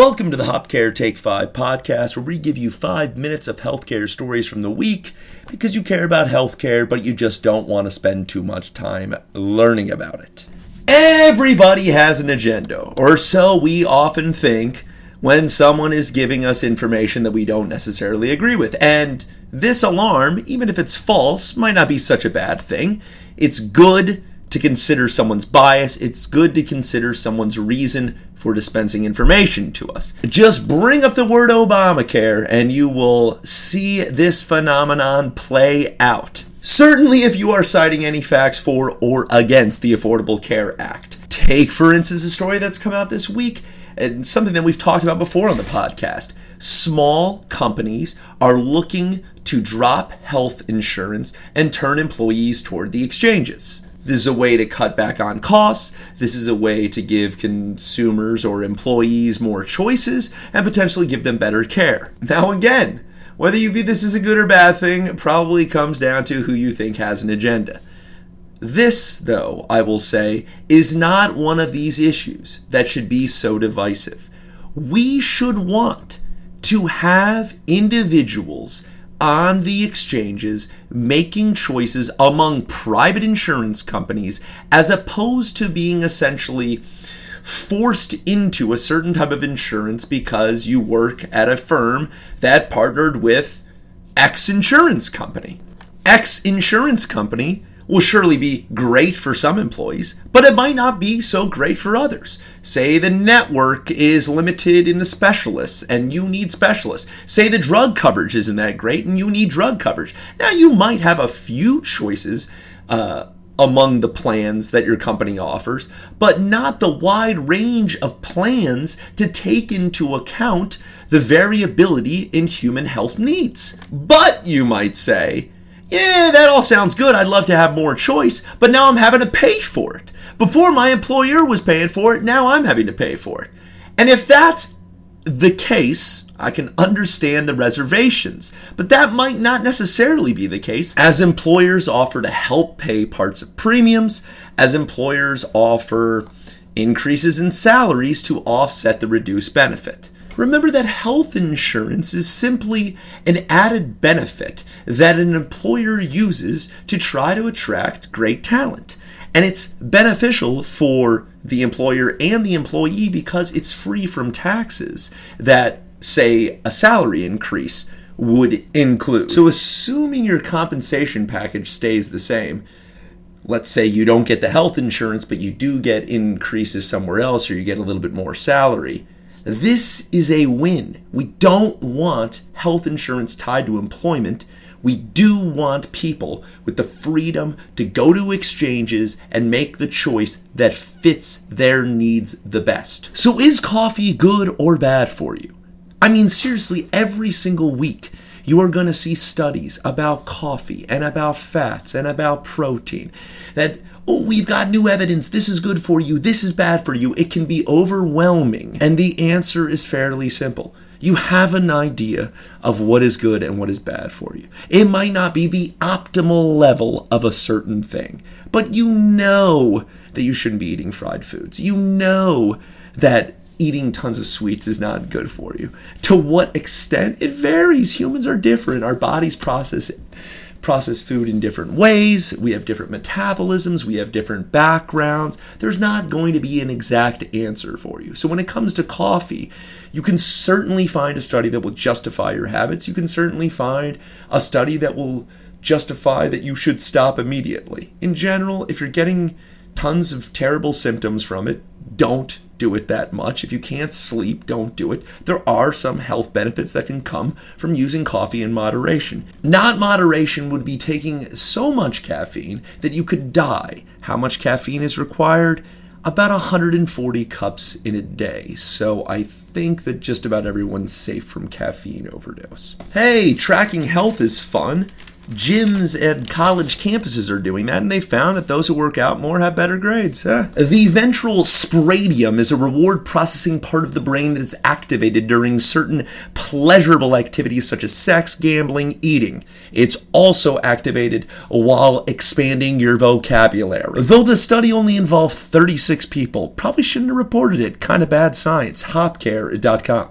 Welcome to the HopCare Take 5 podcast, where we give you five minutes of healthcare stories from the week because you care about healthcare, but you just don't want to spend too much time learning about it. Everybody has an agenda, or so we often think when someone is giving us information that we don't necessarily agree with. And this alarm, even if it's false, might not be such a bad thing. It's good to consider someone's bias. It's good to consider someone's reason for dispensing information to us. Just bring up the word Obamacare and you will see this phenomenon play out. Certainly, if you are citing any facts for or against the Affordable Care Act. Take, for instance, a story that's come out this week and something that we've talked about before on the podcast. Small companies are looking to drop health insurance and turn employees toward the exchanges. This is a way to cut back on costs. This is a way to give consumers or employees more choices and potentially give them better care. Now, again, whether you view this as a good or bad thing probably comes down to who you think has an agenda. This, though, I will say, is not one of these issues that should be so divisive. We should want to have individuals on the exchanges making choices among private insurance companies as opposed to being essentially forced into a certain type of insurance because you work at a firm that partnered with X insurance company. X insurance company will surely be great for some employees, but it might not be so great for others. Say the network is limited in the specialists and you need specialists. Say the drug coverage isn't that great and you need drug coverage. Now, you might have a few choices. Uh, among the plans that your company offers, but not the wide range of plans to take into account the variability in human health needs. But, you might say, yeah, that all sounds good. I'd love to have more choice, but now I'm having to pay for it. Before my employer was paying for it, now I'm having to pay for it. And if that's the case, I can understand the reservations, but that might not necessarily be the case as employers offer to help pay parts of premiums, as employers offer increases in salaries to offset the reduced benefit. Remember that health insurance is simply an added benefit that an employer uses to try to attract great talent. And it's beneficial for the employer and the employee because it's free from taxes that, say, a salary increase would include. So, assuming your compensation package stays the same, let's say you don't get the health insurance, but you do get increases somewhere else or you get a little bit more salary this is a win. We don't want health insurance tied to employment. We do want people with the freedom to go to exchanges and make the choice that fits their needs the best. So, is coffee good or bad for you? I mean, seriously, every single week you are going to see studies about coffee and about fats and about protein that oh, we've got new evidence, this is good for you, this is bad for you. It can be overwhelming. And the answer is fairly simple. You have an idea of what is good and what is bad for you. It might not be the optimal level of a certain thing, but you know that you shouldn't be eating fried foods. You know that eating tons of sweets is not good for you. To what extent? It varies. Humans are different. Our bodies process process food in different ways. We have different metabolisms. We have different backgrounds. There's not going to be an exact answer for you. So, when it comes to coffee, you can certainly find a study that will justify your habits. You can certainly find a study that will justify that you should stop immediately. In general, if you're getting tons of terrible symptoms from it, don't do it that much. If you can't sleep, don't do it. There are some health benefits that can come from using coffee in moderation. Not moderation would be taking so much caffeine that you could die. How much caffeine is required? About 140 cups in a day. So I think that just about everyone's safe from caffeine overdose. Hey, tracking health is fun. Gyms and college campuses are doing that, and they found that those who work out more have better grades. Huh? The ventral striatum is a reward processing part of the brain that is activated during certain pleasurable activities such as sex, gambling, eating. It's also activated while expanding your vocabulary. Though the study only involved 36 people, probably shouldn't have reported it. Kind of bad science. Hopcare.com.